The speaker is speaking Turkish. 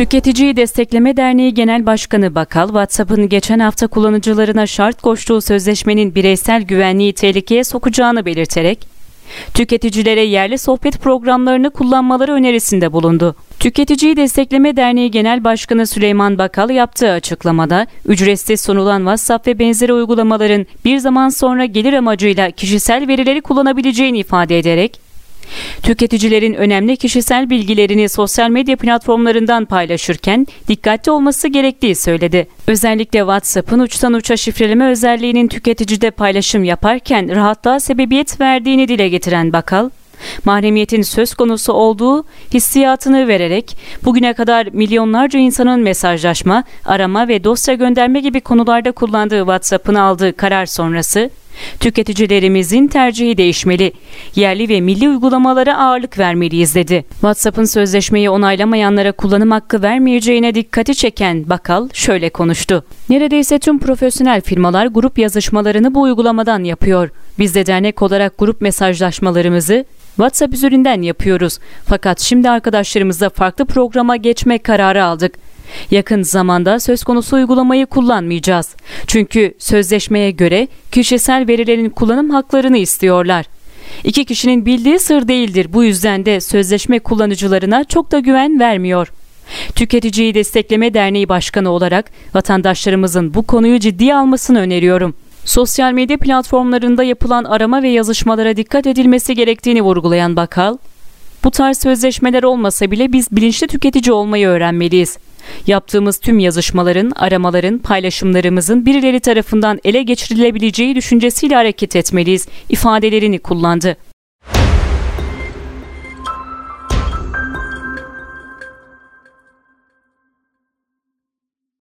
Tüketiciyi Destekleme Derneği Genel Başkanı Bakal, WhatsApp'ın geçen hafta kullanıcılarına şart koştuğu sözleşmenin bireysel güvenliği tehlikeye sokacağını belirterek, tüketicilere yerli sohbet programlarını kullanmaları önerisinde bulundu. Tüketiciyi Destekleme Derneği Genel Başkanı Süleyman Bakal yaptığı açıklamada, ücretsiz sunulan WhatsApp ve benzeri uygulamaların bir zaman sonra gelir amacıyla kişisel verileri kullanabileceğini ifade ederek, Tüketicilerin önemli kişisel bilgilerini sosyal medya platformlarından paylaşırken dikkatli olması gerektiği söyledi. Özellikle WhatsApp'ın uçtan uça şifreleme özelliğinin tüketicide paylaşım yaparken rahatlığa sebebiyet verdiğini dile getiren Bakal, mahremiyetin söz konusu olduğu hissiyatını vererek bugüne kadar milyonlarca insanın mesajlaşma, arama ve dosya gönderme gibi konularda kullandığı WhatsApp'ın aldığı karar sonrası Tüketicilerimizin tercihi değişmeli. Yerli ve milli uygulamalara ağırlık vermeliyiz dedi. WhatsApp'ın sözleşmeyi onaylamayanlara kullanım hakkı vermeyeceğine dikkati çeken Bakal şöyle konuştu. Neredeyse tüm profesyonel firmalar grup yazışmalarını bu uygulamadan yapıyor. Biz de dernek olarak grup mesajlaşmalarımızı WhatsApp üzerinden yapıyoruz. Fakat şimdi arkadaşlarımızla farklı programa geçme kararı aldık. Yakın zamanda söz konusu uygulamayı kullanmayacağız. Çünkü sözleşmeye göre kişisel verilerin kullanım haklarını istiyorlar. İki kişinin bildiği sır değildir. Bu yüzden de sözleşme kullanıcılarına çok da güven vermiyor. Tüketiciyi Destekleme Derneği Başkanı olarak vatandaşlarımızın bu konuyu ciddiye almasını öneriyorum. Sosyal medya platformlarında yapılan arama ve yazışmalara dikkat edilmesi gerektiğini vurgulayan Bakal, bu tarz sözleşmeler olmasa bile biz bilinçli tüketici olmayı öğrenmeliyiz. Yaptığımız tüm yazışmaların, aramaların, paylaşımlarımızın birileri tarafından ele geçirilebileceği düşüncesiyle hareket etmeliyiz ifadelerini kullandı.